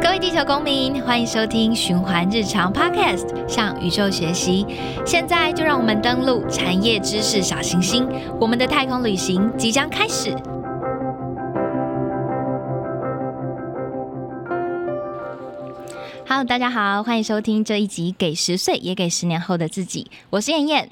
各位地球公民，欢迎收听循环日常 Podcast，向宇宙学习。现在就让我们登录产业知识小行星，我们的太空旅行即将开始。Hello，大家好，欢迎收听这一集《给十岁也给十年后的自己》，我是燕燕。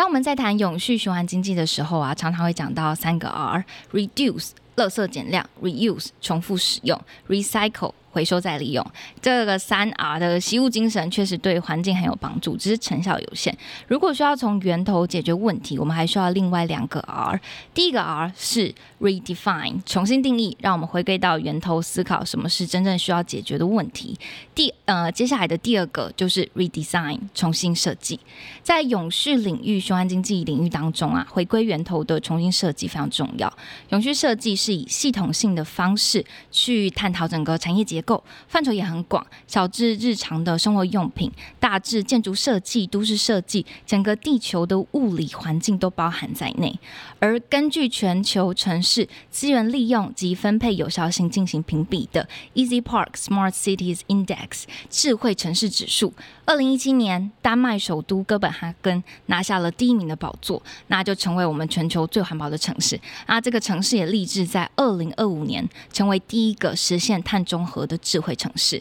当我们在谈永续循环经济的时候啊，常常会讲到三个 R：reduce（ 乐色减量）、reuse（ 重复使用）、recycle。回收再利用这个三 R 的习物精神，确实对环境很有帮助，只是成效有限。如果需要从源头解决问题，我们还需要另外两个 R。第一个 R 是 redefine，重新定义，让我们回归到源头思考什么是真正需要解决的问题。第呃，接下来的第二个就是 redesign，重新设计。在永续领域、循环经济领域当中啊，回归源头的重新设计非常重要。永续设计是以系统性的方式去探讨整个产业结。构范畴也很广，小至日常的生活用品，大至建筑设计、都市设计，整个地球的物理环境都包含在内。而根据全球城市资源利用及分配有效性进行评比的 Easy Park Smart Cities Index 智慧城市指数，二零一七年丹麦首都哥本哈根拿下了第一名的宝座，那就成为我们全球最环保的城市。那这个城市也立志在二零二五年成为第一个实现碳中和。的智慧城市。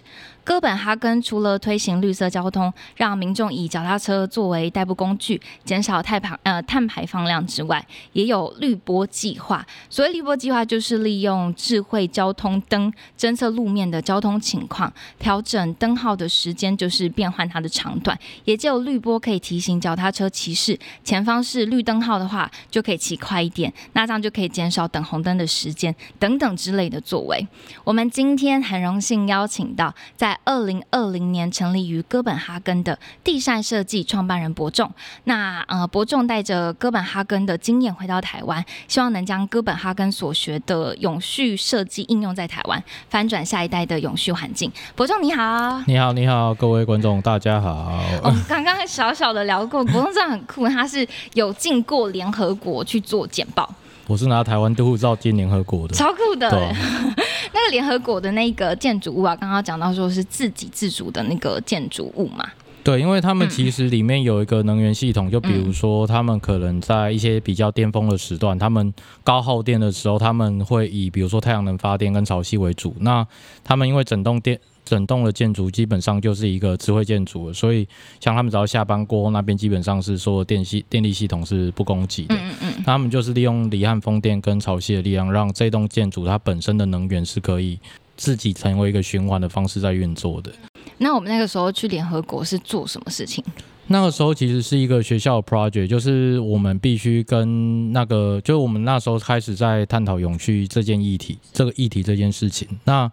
哥本哈根除了推行绿色交通，让民众以脚踏车作为代步工具，减少碳排呃碳排放量之外，也有绿波计划。所谓绿波计划，就是利用智慧交通灯侦测路面的交通情况，调整灯号的时间，就是变换它的长短。也就有绿波可以提醒脚踏车骑士，前方是绿灯号的话，就可以骑快一点，那这样就可以减少等红灯的时间等等之类的作为。我们今天很荣幸邀请到在二零二零年成立于哥本哈根的地善设计创办人伯仲，那呃伯仲带着哥本哈根的经验回到台湾，希望能将哥本哈根所学的永续设计应用在台湾，翻转下一代的永续环境。伯仲你好，你好你好，各位观众大家好。我们刚刚小小的聊过，伯仲真的很酷，他是有进过联合国去做简报。我是拿台湾的护照进联合国的，超酷的。那个联合国的那个建筑物啊，刚刚讲到说是自给自足的那个建筑物嘛。对，因为他们其实里面有一个能源系统，就比如说他们可能在一些比较巅峰的时段，他们高耗电的时候，他们会以比如说太阳能发电跟潮汐为主。那他们因为整栋电整栋的建筑基本上就是一个智慧建筑，所以像他们只要下班过后，那边基本上是说电系电力系统是不供给的。嗯嗯嗯。他们就是利用离岸风电跟潮汐的力量，让这栋建筑它本身的能源是可以自己成为一个循环的方式在运作的。那我们那个时候去联合国是做什么事情？那个时候其实是一个学校 project，就是我们必须跟那个，就是我们那时候开始在探讨永续这件议题，这个议题这件事情。那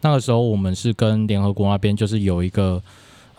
那个时候，我们是跟联合国那边就是有一个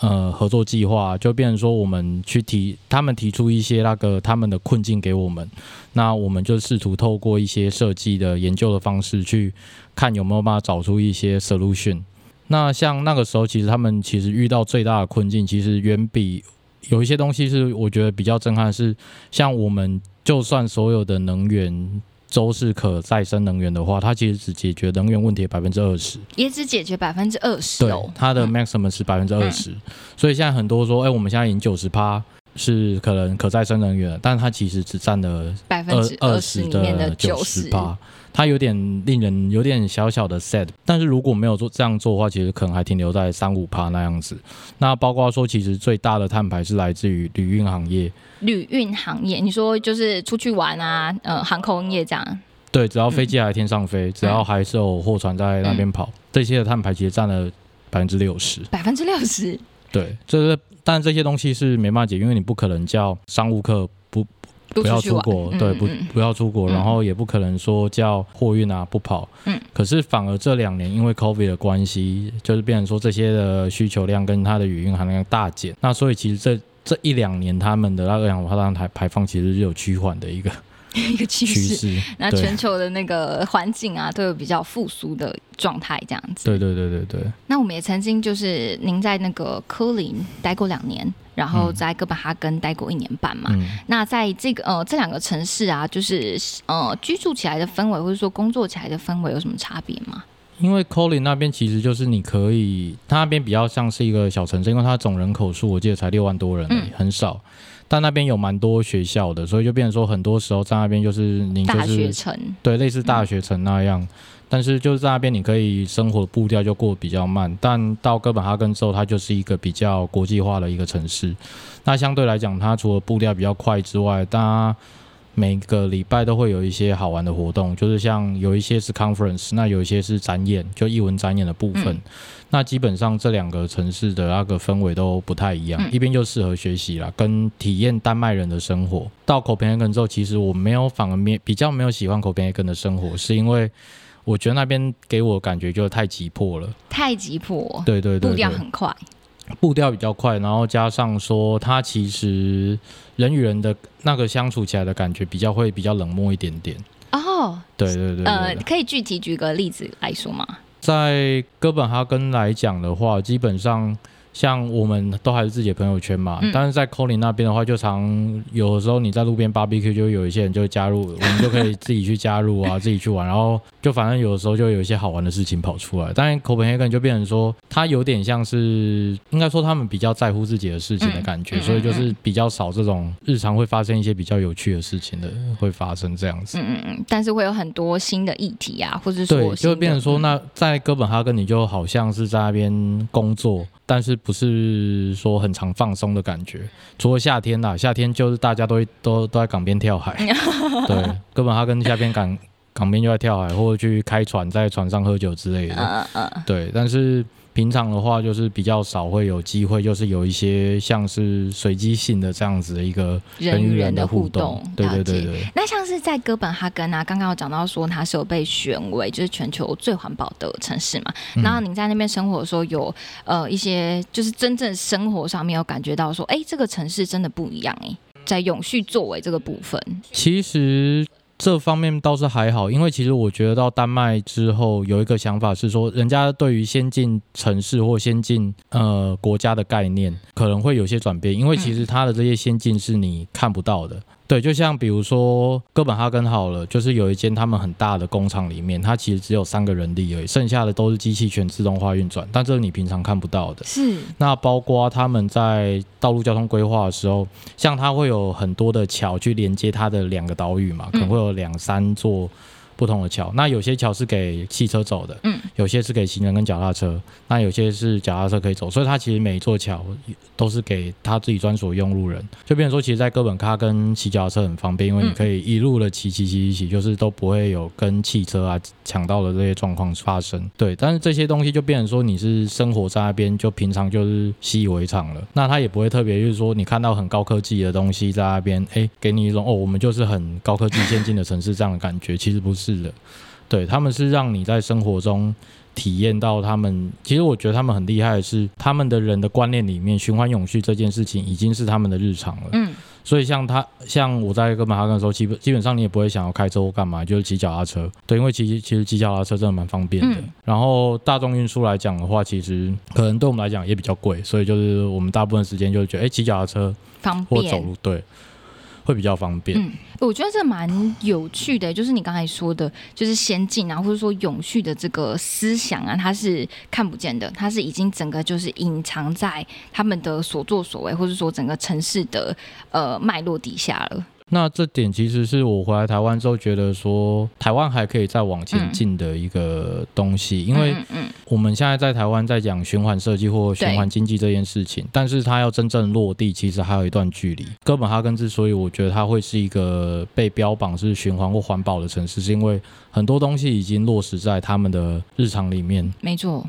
呃合作计划，就变成说我们去提，他们提出一些那个他们的困境给我们，那我们就试图透过一些设计的研究的方式，去看有没有办法找出一些 solution。那像那个时候，其实他们其实遇到最大的困境，其实远比有一些东西是我觉得比较震撼，是像我们就算所有的能源。都是可再生能源的话，它其实只解决能源问题百分之二十，也只解决百分之二十。对，它的 maximum 是百分之二十，所以现在很多说，哎，我们现在已经九十趴是可能可再生能源，但它其实只占了百分之二十的九十八。它有点令人有点小小的 sad，但是如果没有做这样做的话，其实可能还停留在三五趴那样子。那包括说，其实最大的碳排是来自于旅运行业。旅运行业，你说就是出去玩啊，呃，航空业这样。对，只要飞机还天上飞，只要还是有货船在那边跑，这些的碳排其实占了百分之六十。百分之六十。对，这是，但这些东西是没办法解，因为你不可能叫商务客。不不要出国，对，不不要出国，然后也不可能说叫货运啊不跑。嗯，可是反而这两年因为 COVID 的关系，就是变成说这些的需求量跟它的语音含量大减。那所以其实这这一两年他们的那个二氧化碳排排放其实是有趋缓的一个 一个趋势。那全球的那个环境啊都有比较复苏的状态这样子。对对对对对。那我们也曾经就是您在那个科林待过两年，然后在哥本哈根待过一年半嘛。嗯那在这个呃这两个城市啊，就是呃居住起来的氛围，或者说工作起来的氛围有什么差别吗？因为 Colin 那边其实就是你可以，它那边比较像是一个小城市，因为它总人口数我记得才六万多人很少。但那边有蛮多学校的，所以就变成说，很多时候在那边就是你就大学是城，对类似大学城那样，但是就是在那边你可以生活的步调就过得比较慢。但到哥本哈根之后，它就是一个比较国际化的一个城市。那相对来讲，它除了步调比较快之外，它每个礼拜都会有一些好玩的活动，就是像有一些是 conference，那有一些是展演，就艺文展演的部分。嗯那基本上这两个城市的那个氛围都不太一样，嗯一边就适合学习啦，跟体验丹麦人的生活。到 Copenhagen 之后，其实我没有反而没比较没有喜欢 Copenhagen 的生活，是因为我觉得那边给我感觉就太急迫了。太急迫，对对对步调对，很快。步调比较快，然后加上说他其实人与人的那个相处起来的感觉比较会比较冷漠一点点。哦，对对对对呃，可以具体举个例子来说吗？在哥本哈根来讲的话，基本上像我们都还是自己的朋友圈嘛，嗯但是在 Colin 那边的话，就常有的时候你在路边 barbecue 就有一些人就会加入，我们就可以自己去加入啊，自己去玩，然后就反正有的时候就有一些好玩的事情跑出来。但是 Copenhagen 就变成说，它有点像是应该说他们比较在乎自己的事情的感觉，嗯嗯所以就是比较少这种日常会发生一些比较有趣的事情的会发生这样子。嗯嗯嗯，但是会有很多新的议题啊，或者说对，就会变成说，嗯那在哥本哈根你就好像是在那边工作，但是不是说很常放松的感觉。除了夏天啦，夏天就是大家都都都在港边跳海，对，哥本哈根夏天港港边就在跳海，或者去开船，在船上喝酒之类的。对，但是平常的话，就是比较少会有机会，就是有一些像是随机性的这样子的一个人与人的互动动，。对对对对。那像是在哥本哈根啊，刚刚有讲到说它是有被选为就是全球最环保的城市嘛。嗯然后您在那边生活的时候有，呃一些就是真正生活上面有感觉到说，哎，这个城市真的不一样哎，在永续作为这个部分，其实这方面倒是还好，因为其实我觉得到丹麦之后有一个想法是说，人家对于先进城市或先进呃国家的概念可能会有些转变，因为其实它的这些先进是你看不到的。对，就像比如说哥本哈根好了，就是有一间他们很大的工厂里面，它其实只有三个人力而已，剩下的都是机器全自动化运转，但这是你平常看不到的。是那包括他们在道路交通规划的时候，像它会有很多的桥去连接它的两个岛屿嘛，可能会有两三座不同的桥。那有些桥是给汽车走的，嗯，有些是给行人跟脚踏车，那有些是脚踏车可以走，所以它其实每一座桥都是给他自己专属用路人。就变成说，其实，在哥本哈根骑脚踏车很方便，因为你嗯可以一路的骑骑骑骑骑，就是都不会有跟汽车啊抢到的这些状况发生。对，但是这些东西就变成说，你是生活在那边，就平常就是习以为常了。那他也不会特别就是说，你看到很高科技的东西在那边，哎，给你一种哦，我们就是很高科技先进的城市这样的感觉，其实不是的。对，他们是让你在生活中体验到他们。其实我觉得他们很厉害的是，他们的人的观念里面，循环永续这件事情已经是他们的日常了。嗯所以像他，像我在哥本哈根的时候，基本基本上你也不会想要开车或干嘛，就是骑脚踏车。对，因为其实其实骑脚踏车真的蛮方便的。嗯然后大众运输来讲的话，其实可能对我们来讲也比较贵，所以就是我们大部分时间就是觉得，哎，骑脚踏车方便或走路，对，会比较方便。嗯，我觉得这蛮有趣的，就是你刚才说的，就是先进啊，或者说永续的这个思想啊，它是看不见的，它是已经整个就是隐藏在他们的所作所为，或者说整个城市的呃脉络底下了。那这点其实是我回来台湾之后觉得说，台湾还可以再往前嗯进的一个东西，因为我们现在在台湾在讲循环设计或循环经济这件事情，但是它要真正落地，其实还有一段距离。哥本哈根之所以我觉得它会是一个被标榜是循环或环保的城市，是因为很多东西已经落实在他们的日常里面。没错，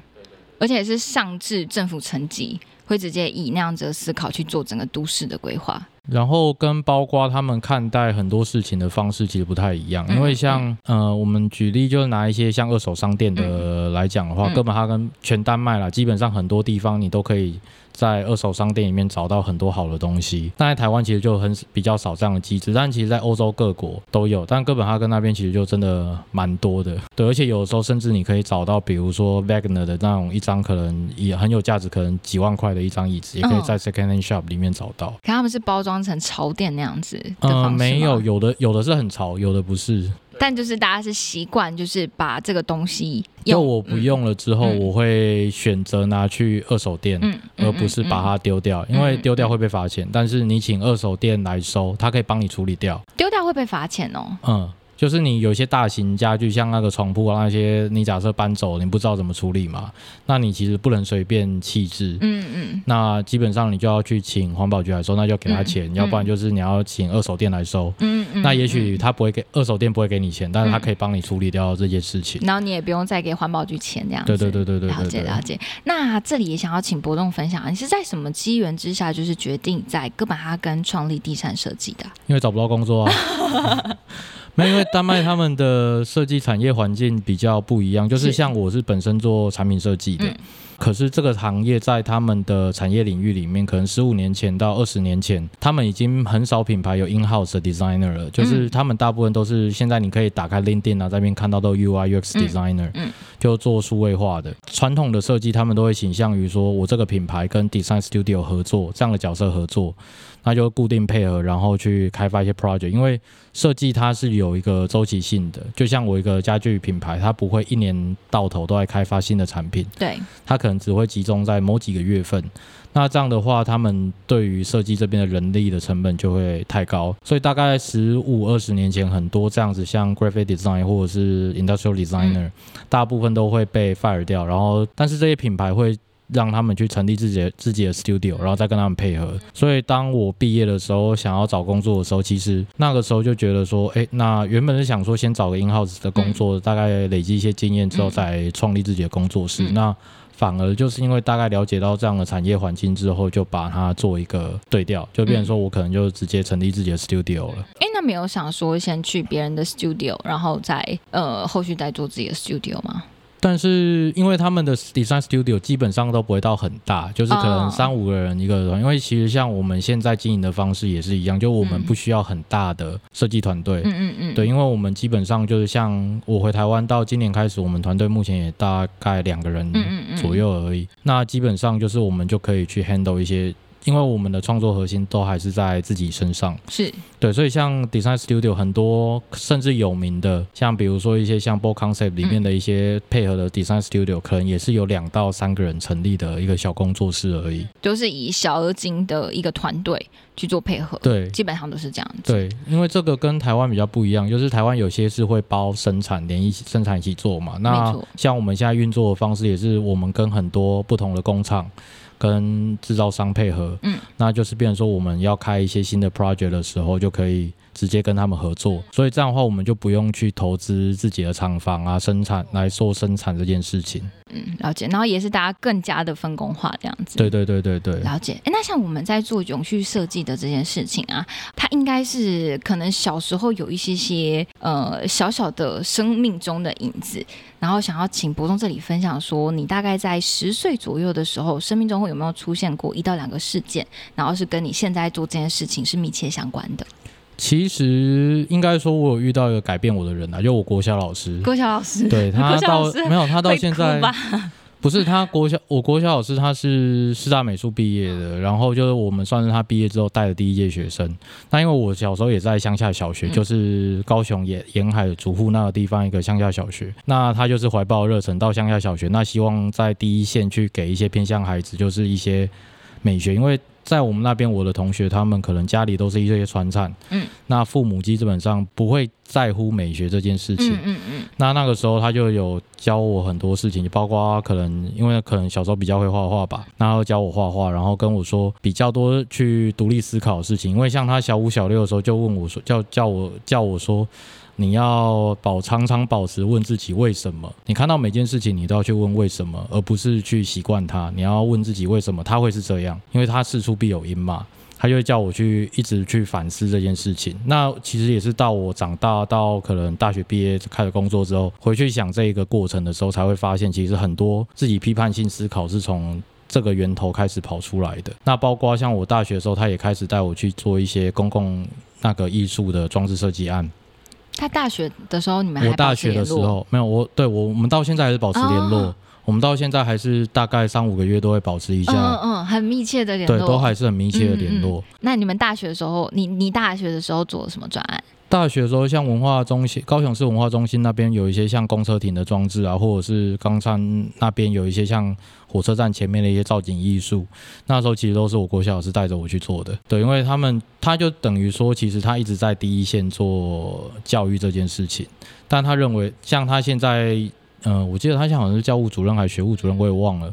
而且是上至政府层级，会直接以那样子的思考去做整个都市的规划。然后跟包括他们看待很多事情的方式其实不太一样，嗯因为像呃，我们举例就拿一些像二手商店的来讲的话，嗯。哥本哈根全丹麦啦，基本上很多地方你都可以在二手商店里面找到很多好的东西。但在台湾其实就很比较少这样的机制，但其实在欧洲各国都有。但哥本哈根那边其实就真的蛮多的，对，而且有的时候甚至你可以找到，比如说 Wagner 的那种一张可能也很有价值，可能几万块的一张椅子，也可以在 Secondhand Shop 里面找到。可他们是包装成潮店那样子，嗯，没有，有的有的是很潮，有的不是。但就是大家是习惯，就是把这个东西，就我不用了之后，我会选择拿去二手店，而不是把它丢掉，因为丢掉会被罚钱。但是你请二手店来收，他可以帮你处理掉。丢掉会被罚钱哦。嗯。就是你有些大型家具，像那个床铺啊那些，你假设搬走，你不知道怎么处理嘛？那你其实不能随便弃置。嗯嗯。那基本上你就要去请环保局来收，那就给他钱，要不然就是你要请二手店来收。嗯嗯。那也许他不会给二手店不会给你钱，但是他可以帮你处理掉这件事情。然后你也不用再给环保局钱这样。对对对对对。了解了解。那这里也想要请博栋分享，你是在什么机缘之下，就是决定在哥本哈根创立地产设计的？因为找不到工作啊。没有，因为丹麦他们的设计产业环境比较不一样，就是像我是本身做产品设计的。可是这个行业在他们的产业领域里面，可能十五年前到二十年前，他们已经很少品牌有 in house 的 designer 了。就是他们大部分都是现在你可以打开 LinkedIn 啊，在那边看到都 UI UX designer，就做数位化的。传统的设计，他们都会倾向于说，我这个品牌跟 design studio 合作这样的角色合作，那就固定配合，然后去开发一些 project。因为设计它是有一个周期性的，就像我一个家具品牌，它不会一年到头都在开发新的产品。对，它可能只会集中在某几个月份，那这样的话，他们对于设计这边的人力的成本就会太高，所以大概十五二十年前，很多这样子像 graphic design 或者是 industrial designer，大部分都会被 fire 掉，然后但是这些品牌会让他们去成立自己的自己的 studio，然后再跟他们配合。所以当我毕业的时候，想要找工作的时候，其实那个时候就觉得说，哎，那原本是想说先找个 in house 的工作，大概累积一些经验之后，再创立自己的工作室。那反而就是因为大概了解到这样的产业环境之后，就把它做一个对调，就变成说我可能就直接成立自己的 studio 了。哎，那没有想说先去别人的 studio，然后再呃后续再做自己的 studio 吗？但是因为他们的 design studio 基本上都不会到很大，就是可能三五个人一个人。因为其实像我们现在经营的方式也是一样，就我们不需要很大的设计团队。嗯嗯嗯。对，因为我们基本上就是像我回台湾到今年开始，我们团队目前也大概两个人左右而已。那基本上就是我们就可以去 handle 一些。因为我们的创作核心都还是在自己身上，是。对，所以像 Design Studio 很多甚至有名的，像比如说一些像 b o Concept 里面的一些配合的 Design Studio，可能也是有两到三个人成立的一个小工作室而已，就是以小而精的一个团队去做配合，对，基本上都是这样子。对，因为这个跟台湾比较不一样，就是台湾有些是会包生产连一起生产一起做嘛，那像我们现在运作的方式也是我们跟很多不同的工厂。跟制造商配合，嗯，那就是变成说我们要开一些新的 project 的时候，就可以直接跟他们合作，所以这样的话，我们就不用去投资自己的厂房啊，生产来做生产这件事情。嗯，了解。然后也是大家更加的分工化这样子。对对对对对。了解。哎，那像我们在做永续设计的这件事情啊，它应该是可能小时候有一些些呃小小的生命中的影子，然后想要请博中这里分享说，你大概在十岁左右的时候，生命中会有没有出现过一到两个事件，然后是跟你现在做这件事情是密切相关的？其实应该说，我有遇到一个改变我的人啊，就我国小老师。国小老师，对 他到没有他到现在 不是他国小，我国小老师他是师大美术毕业的，然后就是我们算是他毕业之后带的第一届学生。那因为我小时候也在乡下小学，就是高雄沿沿海主户那个地方一个乡下小学。那他就是怀抱热忱到乡下小学，那希望在第一线去给一些偏向孩子，就是一些美学，因为。在我们那边，我的同学他们可能家里都是一些传产，嗯，那父母基本上不会在乎美学这件事情，嗯嗯那那个时候他就有教我很多事情，包括可能因为可能小时候比较会画画吧，然后教我画画，然后跟我说比较多去独立思考的事情，因为像他小五小六的时候就问我说，叫叫我叫我说。你要保常常保持问自己为什么？你看到每件事情，你都要去问为什么，而不是去习惯它。你要问自己为什么它会是这样，因为它事出必有因嘛。他就会叫我去一直去反思这件事情。那其实也是到我长大到可能大学毕业开始工作之后，回去想这一个过程的时候，才会发现其实很多自己批判性思考是从这个源头开始跑出来的。那包括像我大学的时候，他也开始带我去做一些公共那个艺术的装置设计案。他大学的时候，你们还我大学的时候没有，我对我我们到现在还是保持联络。哦我们到现在还是大概三五个月都会保持一下，嗯嗯，很密切的联络对，都还是很密切的联络。那你们大学的时候，你你大学的时候做了什么专案？大学的时候，像文化中心、高雄市文化中心那边有一些像公车亭的装置啊，或者是冈山那边有一些像火车站前面的一些造景艺术，那时候其实都是我国小老师带着我去做的。对，因为他们他就等于说，其实他一直在第一线做教育这件事情，但他认为像他现在，嗯、我记得他现在好像是教务主任还是学务主任，我也忘了。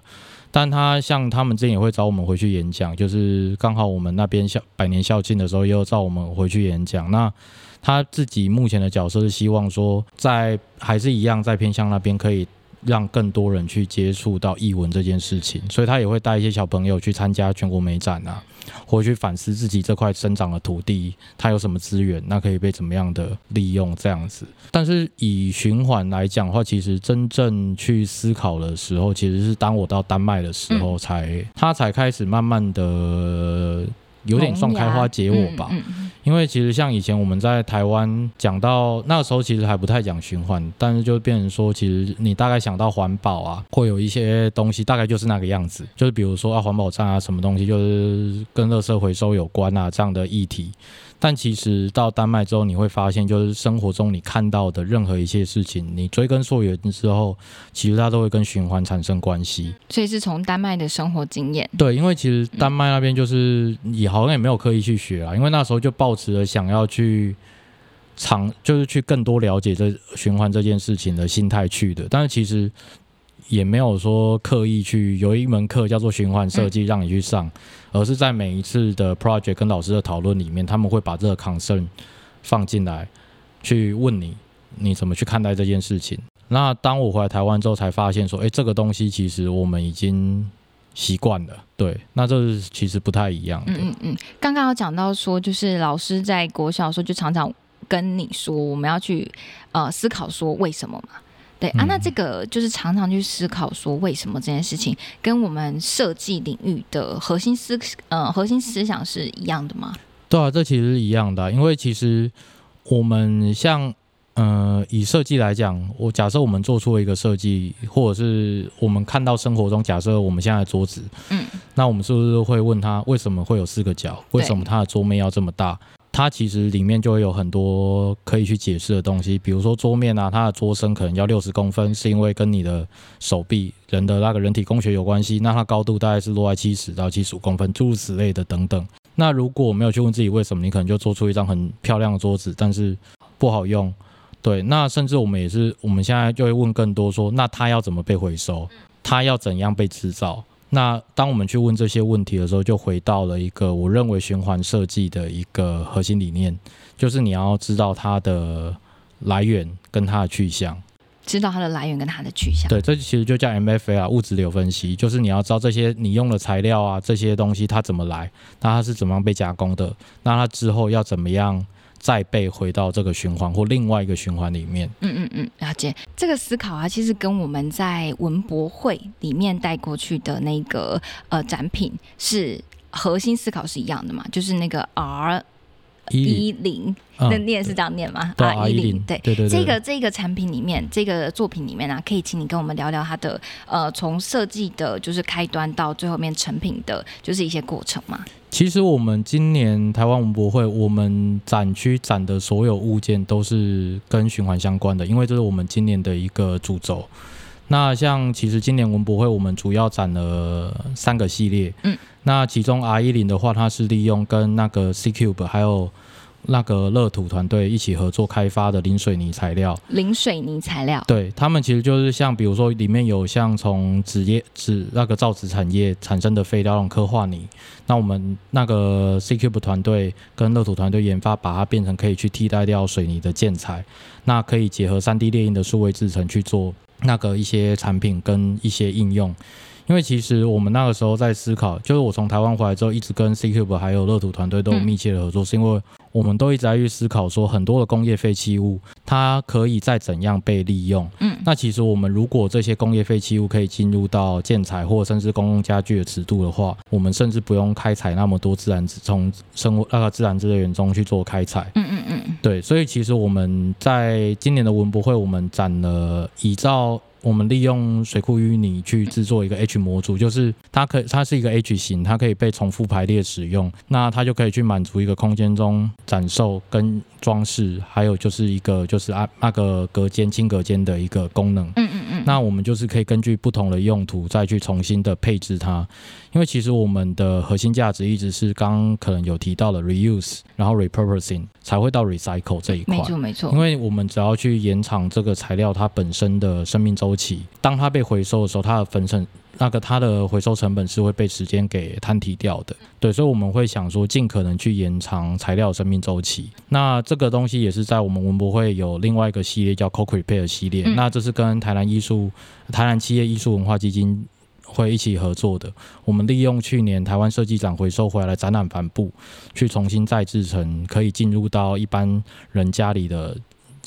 但他像他们之前也会找我们回去演讲，就是刚好我们那边校百年校庆的时候，也有找我们回去演讲。那他自己目前的角色是希望说，在还是一样在偏向那边可以让更多人去接触到译文这件事情，所以他也会带一些小朋友去参加全国美展啊，或去反思自己这块生长的土地，它有什么资源，那可以被怎么样的利用这样子。但是以循环来讲的话，其实真正去思考的时候，其实是当我到丹麦的时候才，他才开始慢慢的有点算开花结果吧。嗯嗯因为其实像以前我们在台湾讲到那个时候，其实还不太讲循环，但是就变成说，其实你大概想到环保啊，会有一些东西，大概就是那个样子，就是比如说啊，环保站啊，什么东西，就是跟垃圾回收有关啊这样的议题。但其实到丹麦之后，你会发现，就是生活中你看到的任何一些事情，你追根溯源之后，其实它都会跟循环产生关系。所以是从丹麦的生活经验，对，因为其实丹麦那边就是也好像也没有刻意去学啊，因为那时候就抱持了想要去尝，就是去更多了解这循环这件事情的心态去的，但是其实也没有说刻意去有一门课叫做循环设计让你去上，而是在每一次的 project 跟老师的讨论里面，他们会把这个 concern 放进来，去问你你怎么去看待这件事情。那当我回来台湾之后，才发现说，诶，这个东西其实我们已经习惯了，对，那这是其实不太一样的。嗯嗯嗯。刚刚有讲到说，就是老师在国小的时候就常常跟你说，我们要去呃思考说为什么嘛。对啊，嗯那这个就是常常去思考说为什么这件事情，跟我们设计领域的核心思呃核心思想是一样的吗？对啊，这其实是一样的啊、因为其实我们像呃以设计来讲，我假设我们做出了一个设计，或者是我们看到生活中，假设我们现在的桌子，嗯，那我们是不是会问他为什么会有四个角？为什么它的桌面要这么大？它其实里面就会有很多可以去解释的东西，比如说桌面啊，它的桌身可能要六十公分，是因为跟你的手臂人的那个人体工学有关系，那它高度大概是落在七十到七十五公分，诸如此类的等等。那如果没有去问自己为什么，你可能就做出一张很漂亮的桌子，但是不好用。对，那甚至我们也是，我们现在就会问更多说，那它要怎么被回收？它要怎样被制造？那当我们去问这些问题的时候，就回到了一个我认为循环设计的一个核心理念，就是你要知道它的来源跟它的去向。知道它的来源跟它的去向。对，这其实就叫 MFA 啊，物质流分析，就是你要知道这些你用的材料啊，这些东西它怎么来，那它是怎么样被加工的，那它之后要怎么样再被回到这个循环或另外一个循环里面。嗯嗯嗯，了解。这个思考啊，其实跟我们在文博会里面带过去的那个呃展品是核心思考是一样的嘛，就是那个 R 一零，嗯那念是这样念吗对？R 一零，对。对对对，这个这个产品里面，这个作品里面啊，可以请你跟我们聊聊它的呃，从设计的，就是开端到最后面成品的，就是一些过程嘛。其实我们今年台湾文博会，我们展区展的所有物件都是跟循环相关的，因为这是我们今年的一个主轴。那像其实今年文博会我们主要展了三个系列，嗯，那其中 R 一零的话，它是利用跟那个 C Cube 还有那个乐土团队一起合作开发的零水泥材料，零水泥材料，对他们其实就是像比如说里面有像从纸业纸那个造纸产业产生的废料那种刻画泥，那我们那个 C Cube 团队跟乐土团队研发，把它变成可以去替代掉水泥的建材，那可以结合三 D 列印的数位制成去做那个一些产品跟一些应用。因为其实我们那个时候在思考，就是我从台湾回来之后，一直跟 C Cube 还有乐土团队都有嗯密切的合作，是因为我们都一直在去思考说，很多的工业废弃物它可以再怎样被利用。嗯，那其实我们如果这些工业废弃物可以进入到建材或甚至公共家具的尺度的话，我们甚至不用开采那么多自然从生物那个自然资源中去做开采。嗯嗯嗯，对，所以其实我们在今年的文博会，我们展了依照。我们利用水库淤泥去制作一个 H 模组，就是它可它是一个 H 型，它可以被重复排列使用，那它就可以去满足一个空间中展售跟装饰，还有就是一个就是啊那个隔间轻隔间的一个功能。嗯嗯嗯。那我们就是可以根据不同的用途再去重新的配置它，因为其实我们的核心价值一直是刚可能有提到的 reuse，然后 repurposing 才会到 recycle 这一块。没错没错。因为我们只要去延长这个材料它本身的生命周。期，当它被回收的时候，它的分成那个它的回收成本是会被时间给摊提掉的。对，所以我们会想说，尽可能去延长材料生命周期。那这个东西也是在我们文博会有另外一个系列叫 Co Repair 系列。那这是跟台南艺术、台南企业艺术文化基金会一起合作的。我们利用去年台湾设计展回收回来的展览帆布，去重新再制成可以进入到一般人家里的。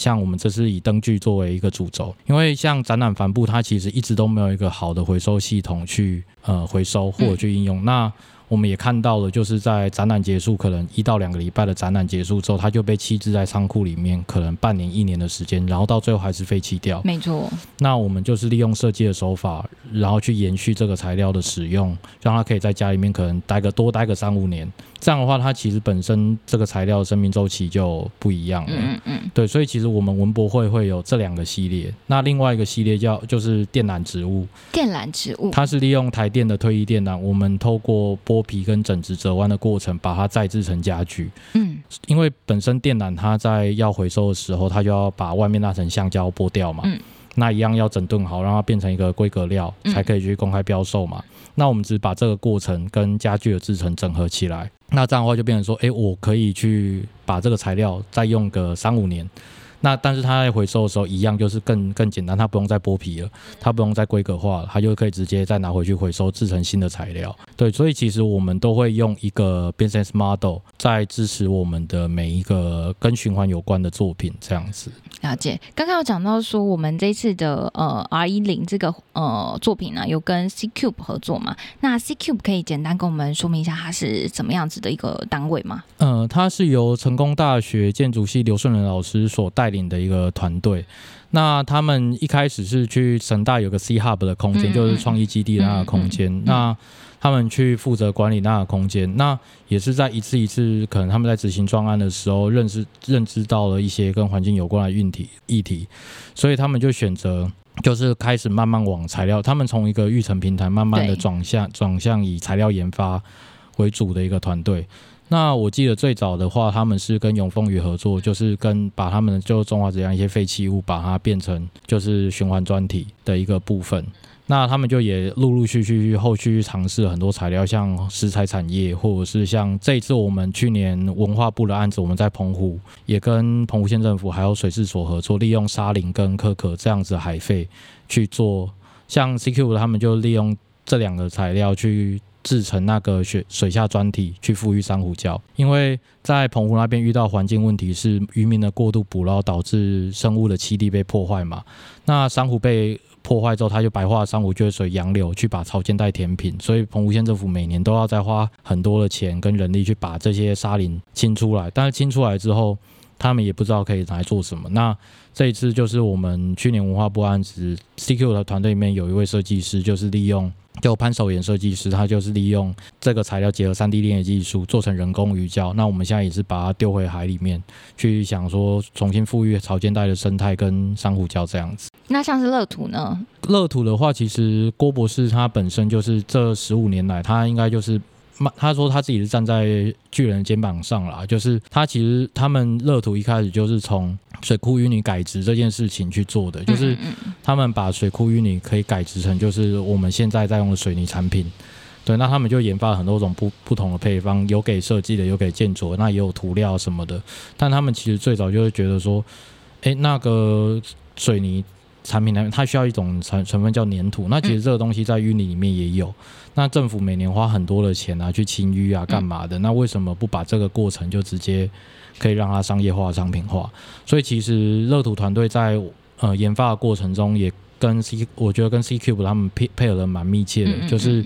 像我们这是以灯具作为一个主轴，因为像展览帆布，它其实一直都没有一个好的回收系统去呃回收或者去应用。那我们也看到了，就是在展览结束，可能一到两个礼拜的展览结束之后，它就被弃置在仓库里面，可能半年、一年的时间，然后到最后还是废弃掉。没错。那我们就是利用设计的手法，然后去延续这个材料的使用，让它可以在家里面可能待个多待个三五年。这样的话，它其实本身这个材料的生命周期就不一样了。嗯嗯。对，所以其实我们文博会会有这两个系列。那另外一个系列叫就是电缆植物。电缆植物。它是利用台电的退役电缆，我们透过。剥皮跟整直折弯的过程，把它再制成家具。嗯，因为本身电缆它在要回收的时候，它就要把外面那层橡胶剥掉嘛。嗯，那一样要整顿好，让它变成一个规格料，才可以去公开标售嘛。那我们只把这个过程跟家具的制成整合起来，那这样的话就变成说，哎，我可以去把这个材料再用个三五年。那但是它在回收的时候一样就是更更简单，它不用再剥皮了，它不用再规格化了，它就可以直接再拿回去回收制成新的材料。对，所以其实我们都会用一个 business model 在支持我们的每一个跟循环有关的作品这样子。了解，刚刚有讲到说我们这次的呃 R 一零这个呃作品呢有跟 C Cube 合作嘛？那 C Cube 可以简单跟我们说明一下它是怎么样子的一个单位吗？呃，它是由成功大学建筑系刘顺仁老师所带领的一个团队。那他们一开始是去成大有个 C Hub 的空间，就是创意基地的那个空间。那他们去负责管理那个空间，那也是在一次一次可能他们在执行专案的时候，认识认知到了一些跟环境有关的运题议题，所以他们就选择就是开始慢慢往材料，他们从一个育成平台慢慢的转向转向以材料研发为主的一个团队。那我记得最早的话，他们是跟永丰宇合作，就是跟把他们就中华这样一些废弃物，把它变成就是循环专题的一个部分。那他们就也陆陆续续后续尝试很多材料，像石材产业，或者是像这一次我们去年文化部的案子，我们在澎湖也跟澎湖县政府还有水事所合作，利用沙林跟可可这样子海废去做，像 CQ 他们就利用这两个材料去制成那个水水下砖体，去富裕珊瑚礁。因为在澎湖那边遇到环境问题是渔民的过度捕捞导致生物的栖地被破坏嘛，那珊瑚被破坏之后，它就白化珊瑚就会随洋流去把潮间带填平，所以澎湖县政府每年都要再花很多的钱跟人力去把这些沙林清出来。但是清出来之后，他们也不知道可以拿来做什么。那这一次就是我们去年文化部案子，CQ 的团队里面有一位设计师，就是利用。就潘守岩设计师，他就是利用这个材料结合三 D 列技术做成人工鱼礁。那我们现在也是把它丢回海里面，去想说重新富裕潮间带的生态跟珊瑚礁这样子。那像是乐土呢？乐土的话，其实郭博士他本身就是这十五年来，他应该就是。他说他自己是站在巨人肩膀上啦，就是他其实他们乐土一开始就是从水库淤泥改植这件事情去做的，就是他们把水库淤泥可以改植成就是我们现在在用的水泥产品，对，那他们就研发了很多种不不同的配方，有给设计的，有给建筑，那也有涂料什么的，但他们其实最早就是觉得说，哎，那个水泥。产品来源，它需要一种成成分叫粘土。那其实这个东西在淤泥里面也有。那政府每年花很多的钱啊，去清淤啊，干嘛的？那为什么不把这个过程就直接可以让它商业化、商品化？所以其实乐土团队在呃研发的过程中，也跟 C，我觉得跟 C Cube 他们配配合的蛮密切的，就是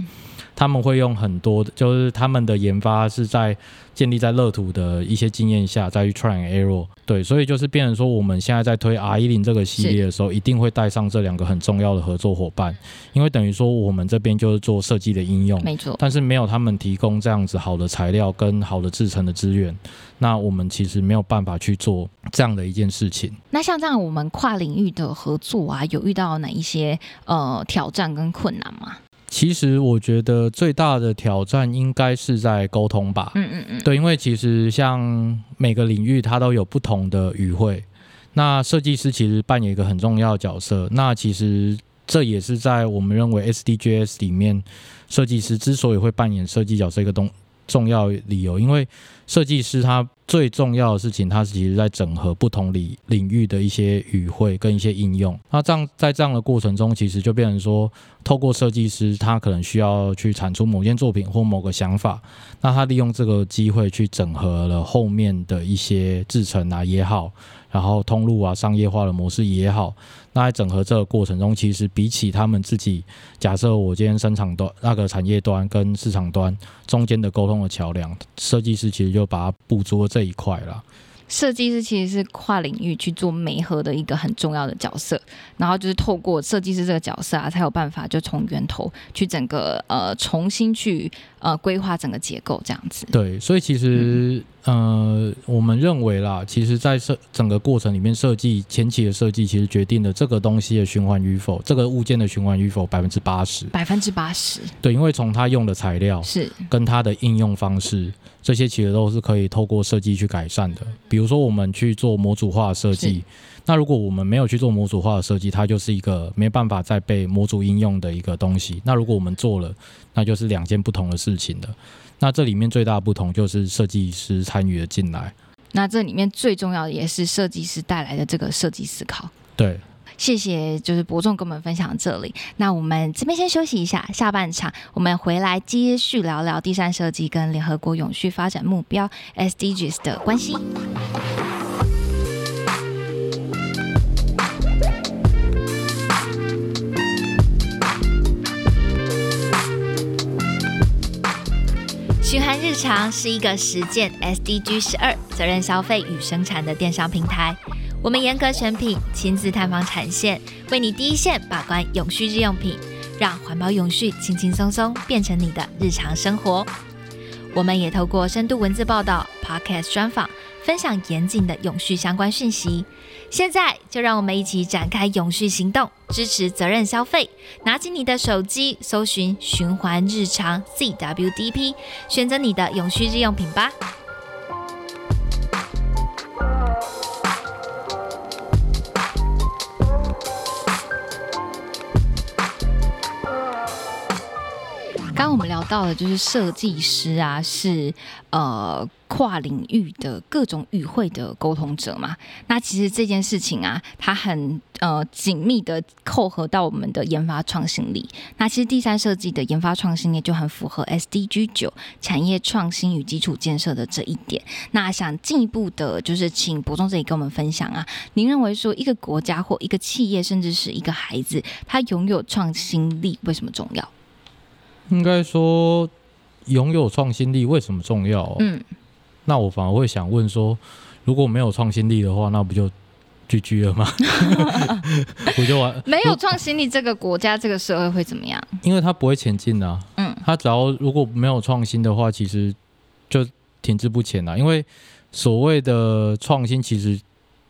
他们会用很多，就是他们的研发是在。建立在乐土的一些经验下，再去 try and error，对，所以就是变成说，我们现在在推 R 一零这个系列的时候，一定会带上这两个很重要的合作伙伴，因为等于说我们这边就是做设计的应用，没错，但是没有他们提供这样子好的材料跟好的制成的资源，那我们其实没有办法去做这样的一件事情。那像这样，我们跨领域的合作啊，有遇到哪一些呃挑战跟困难吗？其实我觉得最大的挑战应该是在沟通吧。嗯嗯嗯。对，因为其实像每个领域它都有不同的语汇，那设计师其实扮演一个很重要的角色。那其实这也是在我们认为 SDGs 里面，设计师之所以会扮演设计角色一个东重要理由，因为设计师他。最重要的事情，它其实在整合不同领领域的一些语汇跟一些应用。那这样在这样的过程中，其实就变成说，透过设计师，他可能需要去产出某件作品或某个想法，那他利用这个机会去整合了后面的一些制成啊也好，然后通路啊商业化的模式也好。那在整合这个过程中，其实比起他们自己，假设我今天生产端那个产业端跟市场端中间的沟通的桥梁，设计师其实就把它捕捉这一块了。设计师其实是跨领域去做媒合的一个很重要的角色，然后就是透过设计师这个角色啊，才有办法就从源头去整个呃重新去呃规划整个结构这样子。对，所以其实呃我们认为啦，其实在设整个过程里面，设计前期的设计其实决定了这个东西的循环与否，这个物件的循环与否百分之八十。百分之八十。对，因为从它用的材料是跟它的应用方式。这些其实都是可以透过设计去改善的。比如说，我们去做模组化设计，那如果我们没有去做模组化的设计，它就是一个没办法再被模组应用的一个东西。那如果我们做了，那就是两件不同的事情了。那这里面最大不同就是设计师参与了进来。那这里面最重要的也是设计师带来的这个设计思考。对。谢谢，就是伯仲跟我们分享这里。那我们这边先休息一下，下半场我们回来接续聊聊第三设计跟联合国永续发展目标 SDGs 的关系。循环日常是一个实践 SDG 十二责任消费与生产的电商平台。我们严格选品，亲自探访产线，为你第一线把关永续日用品，让环保永续轻轻松松变成你的日常生活。我们也透过深度文字报道、podcast 专访，分享严谨的永续相关讯息。现在就让我们一起展开永续行动，支持责任消费。拿起你的手机，搜寻“循环日常 CWDP”，选择你的永续日用品吧。刚刚我们聊到的，就是设计师啊，是呃跨领域的各种语汇的沟通者嘛。那其实这件事情啊，它很呃紧密的扣合到我们的研发创新力。那其实第三设计的研发创新力就很符合 SDG 九产业创新与基础建设的这一点。那想进一步的，就是请博中这里跟我们分享啊，您认为说一个国家或一个企业，甚至是一个孩子，他拥有创新力为什么重要？应该说，拥有创新力为什么重要？嗯，那我反而会想问说，如果没有创新力的话，那不就 GG 了吗？我就完。没有创新力，这个国家、这个社会会怎么样？因为它不会前进啊。嗯，它只要如果没有创新的话，其实就停滞不前了。因为所谓的创新，其实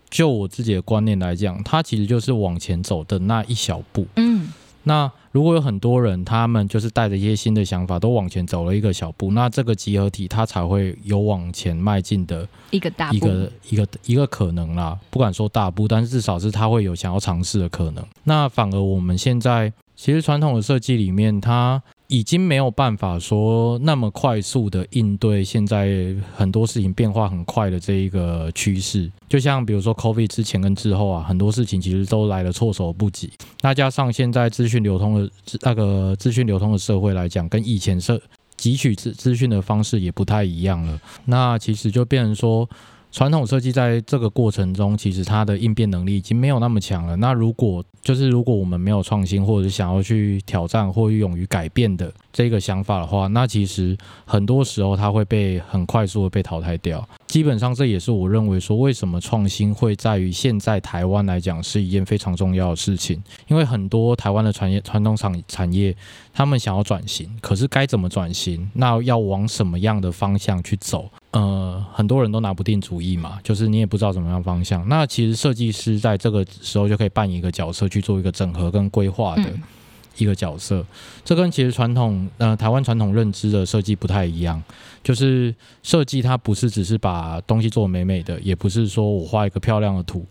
就我自己的观念来讲，它其实就是往前走的那一小步。嗯。那如果有很多人，他们就是带着一些新的想法，都往前走了一个小步，那这个集合体它才会有往前迈进的一个大一个一个一个可能啦。不敢说大步，但是至少是他会有想要尝试的可能。那反而我们现在其实传统的设计里面，它已经没有办法说那么快速的应对现在很多事情变化很快的这一个趋势。就像比如说 COVID 之前跟之后啊，很多事情其实都来的措手不及。那加上现在资讯流通的那个资讯流通的社会来讲，跟以前社汲取资资讯的方式也不太一样了。那其实就变成说。传统设计在这个过程中，其实它的应变能力已经没有那么强了。那如果就是如果我们没有创新，或者是想要去挑战或勇于改变的这个想法的话，那其实很多时候它会被很快速的被淘汰掉。基本上这也是我认为说，为什么创新会在于现在台湾来讲是一件非常重要的事情。因为很多台湾的产业传统产产业，他们想要转型，可是该怎么转型？那要往什么样的方向去走？呃，很多人都拿不定主意嘛，就是你也不知道怎么样方向。那其实设计师在这个时候就可以扮演一个角色，去做一个整合跟规划的一个角色。这跟其实传统呃台湾传统认知的设计不太一样，就是设计它不是只是把东西做美美的，也不是说我画一个漂亮的图。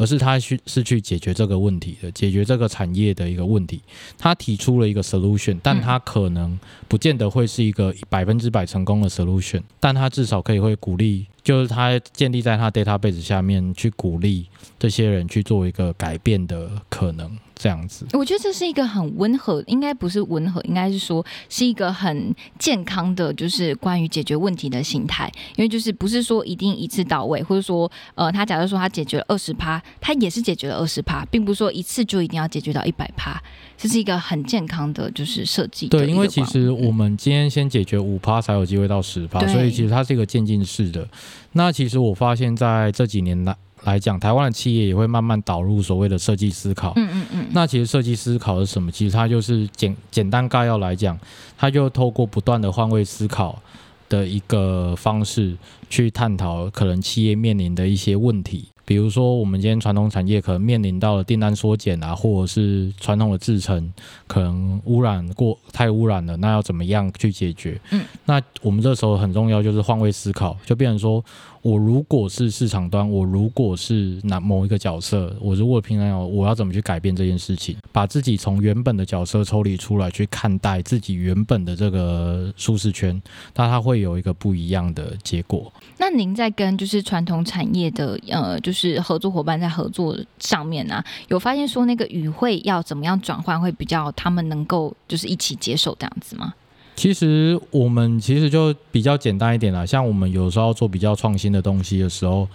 而是他去是去解决这个问题的，解决这个产业的一个问题。他提出了一个 solution，但他可能不见得会是一个百分之百成功的 solution，但他至少可以会鼓励，就是他建立在他 database 下面去鼓励这些人去做一个改变的可能。这样子，我觉得这是一个很温和，应该不是温和，应该是说是一个很健康的，就是关于解决问题的心态。因为就是不是说一定一次到位，或者说呃，他假如说他解决了二十趴，他也是解决了二十趴，并不是说一次就一定要解决到一百趴。这是一个很健康的，就是设计。对，因为其实我们今天先解决五趴，才有机会到十趴，所以其实它是一个渐进式的。那其实我发现在这几年来。来讲，台湾的企业也会慢慢导入所谓的设计思考。嗯嗯嗯。那其实设计思考是什么？其实它就是简简单概要来讲，它就透过不断的换位思考的一个方式，去探讨可能企业面临的一些问题。比如说，我们今天传统产业可能面临到了订单缩减啊，或者是传统的制程可能污染过太污染了，那要怎么样去解决？嗯，那我们这时候很重要就是换位思考，就变成说。我如果是市场端，我如果是哪某一个角色，我如果平常要我要怎么去改变这件事情，把自己从原本的角色抽离出来，去看待自己原本的这个舒适圈，那它会有一个不一样的结果。那您在跟就是传统产业的呃，就是是合作伙伴在合作上面呢，有发现说那个语汇要怎么样转换会比较他们能够就是一起接受这样子吗？其实我们其实就比较简单一点啦，像我们有时候做比较创新的东西的时候。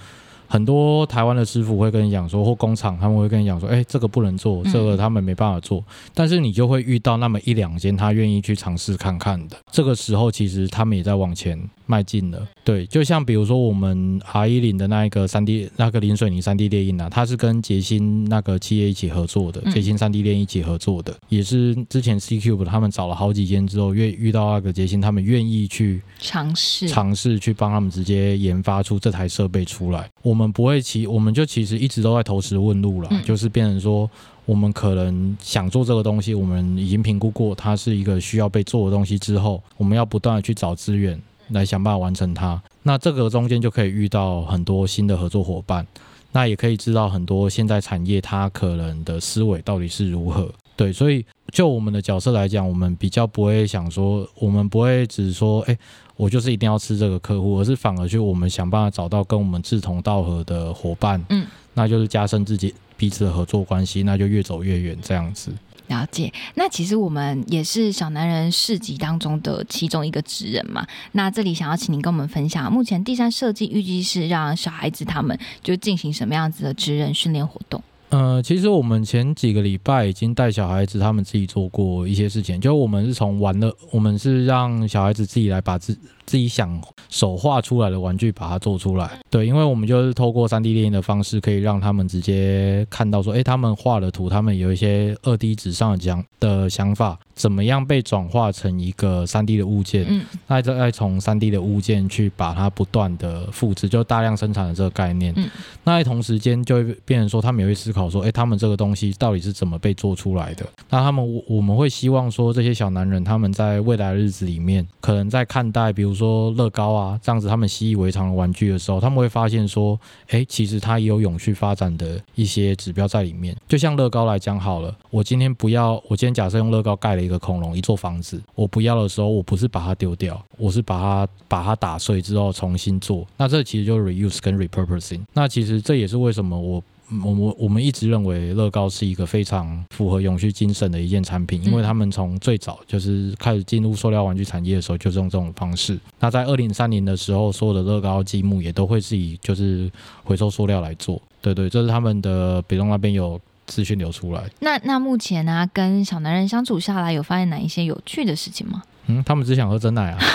很多台湾的师傅会跟你讲说，或工厂他们会跟你讲说，哎，这个不能做，这个他们没办法做。但是你就会遇到那么一两间他愿意去尝试看看的。这个时候其实他们也在往前迈进了。对，就像比如说我们 R 一零的那一个三 D 那个零水泥三 D 列印啊，它是跟捷星那个企业一起合作的，捷星三 D 列印一起合作的，也是之前 C Cube 他们找了好几间之后，愿遇到那个捷星，他们愿意去尝试尝试去帮他们直接研发出这台设备出来。我们不会其，我们就其实一直都在投石问路了，就是变成说，我们可能想做这个东西，我们已经评估过它是一个需要被做的东西之后，我们要不断的去找资源来想办法完成它。那这个中间就可以遇到很多新的合作伙伴，那也可以知道很多现在产业它可能的思维到底是如何。对，所以就我们的角色来讲，我们比较不会想说，我们不会只说，哎。我就是一定要吃这个客户，而是反而去我们想办法找到跟我们志同道合的伙伴，嗯，那就是加深自己彼此的合作关系，那就越走越远这样子。了解，那其实我们也是小男人市集当中的其中一个职人嘛。那这里想要请您跟我们分享，目前第三设计预计是让小孩子他们就进行什么样子的职人训练活动？呃，其实我们前几个礼拜已经带小孩子他们自己做过一些事情，就我们是从玩乐，我们是让小孩子自己来把自。自己想手画出来的玩具，把它做出来。对，因为我们就是透过三 D 电影的方式，可以让他们直接看到说，哎，他们画的图，他们有一些二 D 纸上的讲的想法，怎么样被转化成一个三 D 的物件？嗯，那再再从三 D 的物件去把它不断的复制，就大量生产的这个概念。嗯，那在同时间就会变成说，他们也会思考说，哎，他们这个东西到底是怎么被做出来的？那他们我们会希望说，这些小男人他们在未来的日子里面，可能在看待，比如。说乐高啊，这样子他们习以为常的玩具的时候，他们会发现说，哎，其实它也有永续发展的一些指标在里面。就像乐高来讲好了，我今天不要，我今天假设用乐高盖了一个恐龙、一座房子，我不要的时候，我不是把它丢掉，我是把它把它打碎之后重新做。那这其实就是 reuse 跟 repurposing。那其实这也是为什么我。我我我们一直认为乐高是一个非常符合永续精神的一件产品，因为他们从最早就是开始进入塑料玩具产业的时候，就是用这种方式。那在二零三零的时候，所有的乐高积木也都会是以就是回收塑料来做。对对，这是他们的北东那边有资讯流出来。那那目前呢，跟小男人相处下来，有发现哪一些有趣的事情吗？嗯，他们只想喝真奶啊。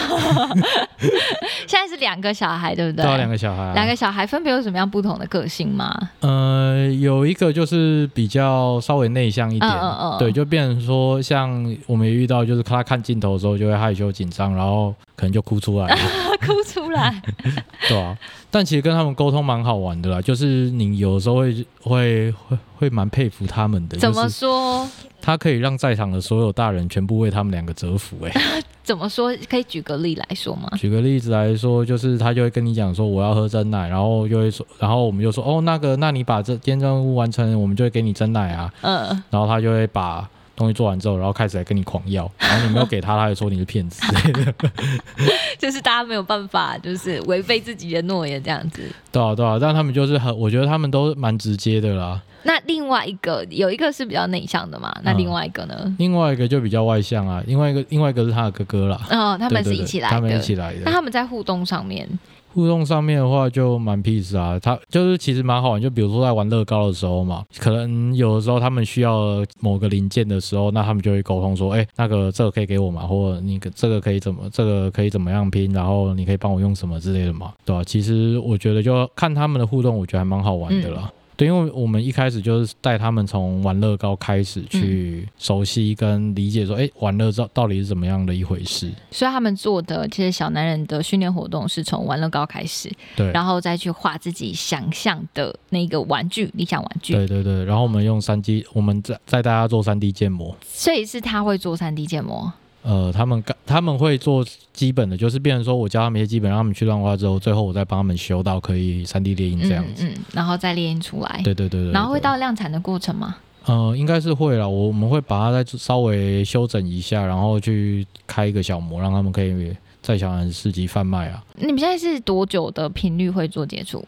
现在是两个小孩，对不对？对，两个小孩。两个小孩分别有什么样不同的个性吗？呃，有一个就是比较稍微内向一点，对，就变成说，像我们遇到，就是他看镜头的时候就会害羞紧张，然后可能就哭出来了。哭出来。对啊，但其实跟他们沟通蛮好玩的啦，就是你有时候会会会会蛮佩服他们的。怎么说？他可以让在场的所有大人全部为他们两个折服，哎，怎么说？可以举个例来说吗？举个例子来说，就是他就会跟你讲说我要喝真奶，然后就会说，然后我们就说哦，那个，那你把这件任务完成，我们就会给你真奶啊。嗯，然后他就会把东西做完之后，然后开始来跟你狂要，然后你没有给他，他就说你是骗子。就是大家没有办法，就是违背自己的诺言这样子。对啊，对啊，但他们就是很，我觉得他们都蛮直接的啦。那另外一个有一个是比较内向的嘛？那另外一个呢？另外一个就比较外向啊。另外一个，另外一个是他的哥哥啦。哦，他们是一起来的。他们一起来的。那他们在互动上面，互动上面的话就蛮 peace 啊。他就是其实蛮好玩。就比如说在玩乐高的时候嘛，可能有的时候他们需要某个零件的时候，那他们就会沟通说：“哎，那个这个可以给我吗？或者你这个可以怎么，这个可以怎么样拼？然后你可以帮我用什么之类的嘛？对吧？其实我觉得就看他们的互动，我觉得还蛮好玩的啦。对，因为我们一开始就是带他们从玩乐高开始去熟悉跟理解，说，哎，玩乐到到底是怎么样的一回事。所以他们做的其实小男人的训练活动是从玩乐高开始，对，然后再去画自己想象的那个玩具，理想玩具。对对对，然后我们用三 D，我们在在大家做三 D 建模。所以是他会做三 D 建模。呃，他们他们会做基本的，就是变成说我教他们一些基本，让他们去乱画之后，最后我再帮他们修到可以三 D 列印这样子，嗯，然后再列印出来。对对对对。然后会到量产的过程吗？呃，应该是会了，我们会把它再稍微修整一下，然后去开一个小模，让他们可以在小人市集贩卖啊。你们现在是多久的频率会做接触？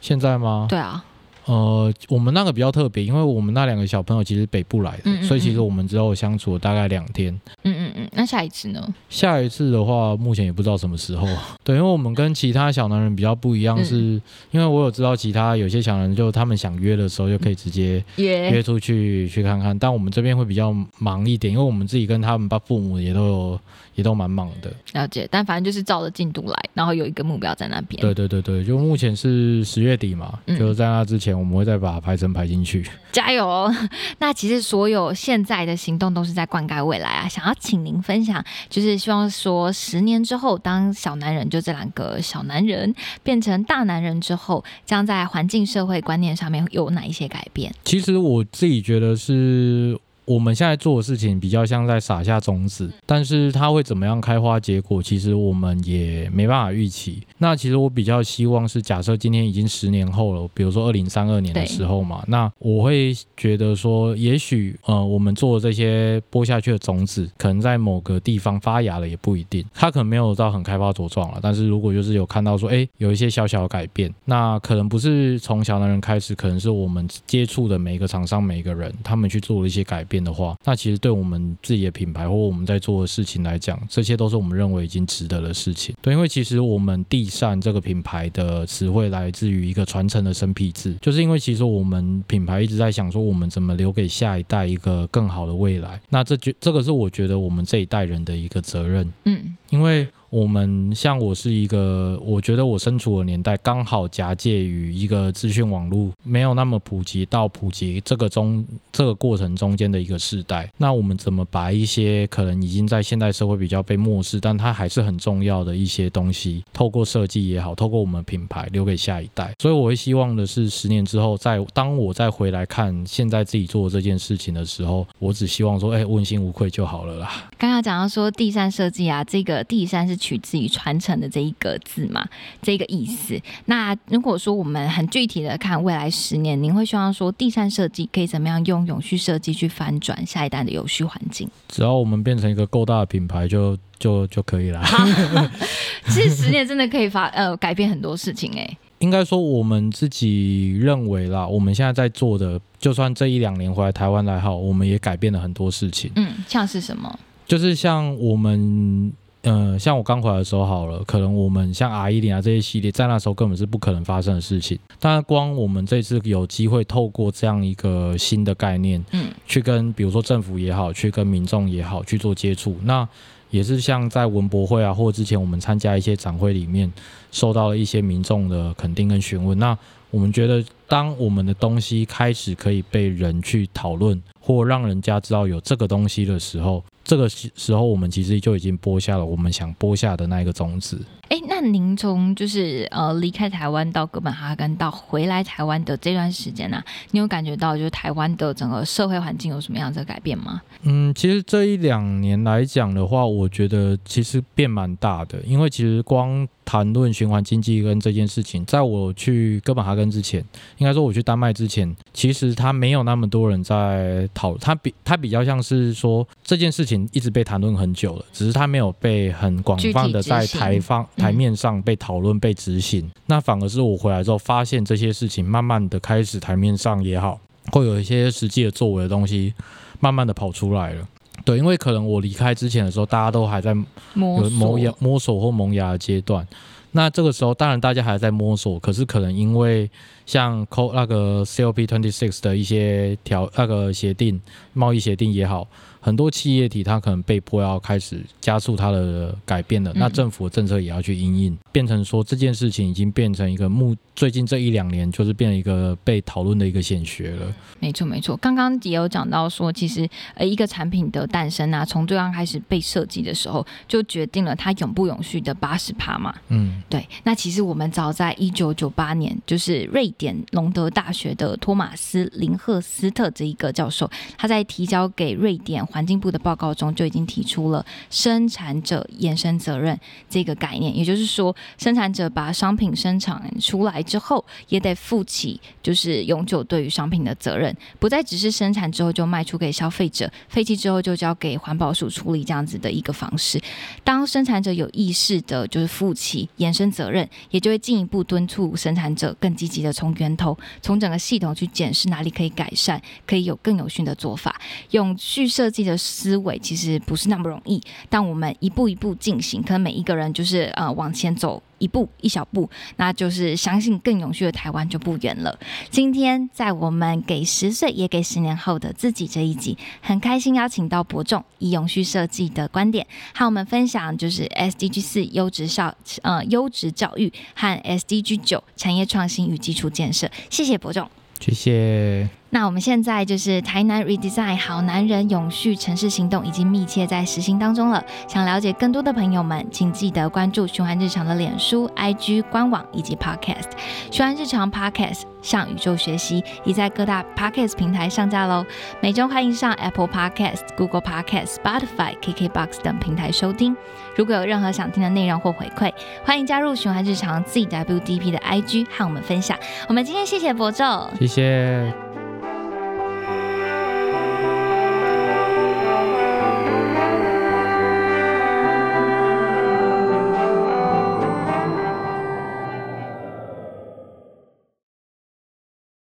现在吗？对啊。呃，我们那个比较特别，因为我们那两个小朋友其实北部来的，所以其实我们之后相处了大概两天。嗯嗯嗯，那下一次呢？下一次的话，目前也不知道什么时候。对，因为我们跟其他小男人比较不一样，是因为我有知道其他有些小男人，就他们想约的时候就可以直接约约出去去看看，但我们这边会比较忙一点，因为我们自己跟他们爸父母也都有。也都蛮忙的，了解。但反正就是照着进度来，然后有一个目标在那边。对对对对，就目前是十月底嘛，就是在那之前，我们会再把排程排进去。加油！那其实所有现在的行动都是在灌溉未来啊。想要请您分享，就是希望说十年之后，当小男人就这两个小男人变成大男人之后，将在环境社会观念上面有哪一些改变？其实我自己觉得是。我们现在做的事情比较像在撒下种子，但是它会怎么样开花结果，其实我们也没办法预期。那其实我比较希望是，假设今天已经十年后了，比如说二零三二年的时候嘛，那我会觉得说，也许呃，我们做的这些播下去的种子，可能在某个地方发芽了，也不一定。它可能没有到很开花茁壮了，但是如果就是有看到说，哎，有一些小小的改变，那可能不是从小的人开始，可能是我们接触的每一个厂商、每一个人，他们去做了一些改变。变的话，那其实对我们自己的品牌或我们在做的事情来讲，这些都是我们认为已经值得的事情。对，因为其实我们地善这个品牌的词汇来自于一个传承的生僻字，就是因为其实我们品牌一直在想说，我们怎么留给下一代一个更好的未来。那这就这个是我觉得我们这一代人的一个责任。嗯，因为。我们像我是一个，我觉得我身处的年代刚好夹介于一个资讯网络没有那么普及到普及这个中这个过程中间的一个时代。那我们怎么把一些可能已经在现代社会比较被漠视，但它还是很重要的一些东西，透过设计也好，透过我们品牌留给下一代。所以我会希望的是，十年之后，在当我再回来看现在自己做这件事情的时候，我只希望说，哎，问心无愧就好了啦。刚刚讲到说地善设计啊，这个第三是取自于传承的这一个字嘛，这个意思。那如果说我们很具体的看未来十年，您会希望说第三设计可以怎么样用永续设计去翻转下一代的永续环境？只要我们变成一个够大的品牌，就就就可以了。其实十年真的可以发呃改变很多事情哎。应该说我们自己认为啦，我们现在在做的，就算这一两年回来台湾来好，我们也改变了很多事情。嗯，像是什么？就是像我们，呃，像我刚回来的时候好了，可能我们像 R 一零啊这些系列，在那时候根本是不可能发生的事情。但是光我们这次有机会透过这样一个新的概念，嗯，去跟比如说政府也好，去跟民众也好去做接触，那。也是像在文博会啊，或者之前我们参加一些展会里面，受到了一些民众的肯定跟询问。那我们觉得，当我们的东西开始可以被人去讨论，或让人家知道有这个东西的时候，这个时候我们其实就已经播下了我们想播下的那一个种子。哎，那您从就是呃离开台湾到哥本哈根到回来台湾的这段时间呢，你有感觉到就是台湾的整个社会环境有什么样的改变吗？嗯，其实这一两年来讲的话，我觉得其实变蛮大的，因为其实光谈论循环经济跟这件事情，在我去哥本哈根之前，应该说我去丹麦之前，其实他没有那么多人在讨，他比他比较像是说这件事情一直被谈论很久了，只是他没有被很广泛的在台方。台面上被讨论、被执行，那反而是我回来之后发现这些事情，慢慢的开始台面上也好，会有一些实际的作为的东西，慢慢的跑出来了。对，因为可能我离开之前的时候，大家都还在摸摸芽、摸索或萌芽的阶段。那这个时候，当然大家还在摸索，可是可能因为像 Co 那个 COP twenty six 的一些条那个协定、贸易协定也好。很多企业体，它可能被迫要开始加速它的改变了，那政府的政策也要去应应，变成说这件事情已经变成一个目，最近这一两年就是变成一个被讨论的一个显学了。没错，没错。刚刚也有讲到说，其实呃一个产品的诞生啊，从最刚开始被设计的时候，就决定了它永不永续的八十趴嘛。嗯，对。那其实我们早在一九九八年，就是瑞典隆德大学的托马斯林赫斯特这一个教授，他在提交给瑞典。环境部的报告中就已经提出了生产者延伸责任这个概念，也就是说，生产者把商品生产出来之后，也得负起就是永久对于商品的责任，不再只是生产之后就卖出给消费者，废弃之后就交给环保署处理这样子的一个方式。当生产者有意识的，就是负起延伸责任，也就会进一步敦促生产者更积极的从源头、从整个系统去检视哪里可以改善，可以有更有序的做法，永续设计。的思维其实不是那么容易，但我们一步一步进行，可能每一个人就是呃往前走一步一小步，那就是相信更永续的台湾就不远了。今天在我们给十岁也给十年后的自己这一集，很开心邀请到伯仲以永续设计的观点，和我们分享就是 SDG 四优质校呃优质教育和 SDG 九产业创新与基础建设。谢谢伯仲，谢谢。那我们现在就是台南 Redesign 好男人永续城市行动已经密切在实行当中了。想了解更多的朋友们，请记得关注循环日常的脸书、IG 官网以及 Podcast。循环日常 Podcast 向宇宙学习，已在各大 Podcast 平台上架喽。每周欢迎上 Apple Podcast、Google Podcast、Spotify、KKBox 等平台收听。如果有任何想听的内容或回馈，欢迎加入循环日常 ZWDP 的 IG 和我们分享。我们今天谢谢博宙，谢谢。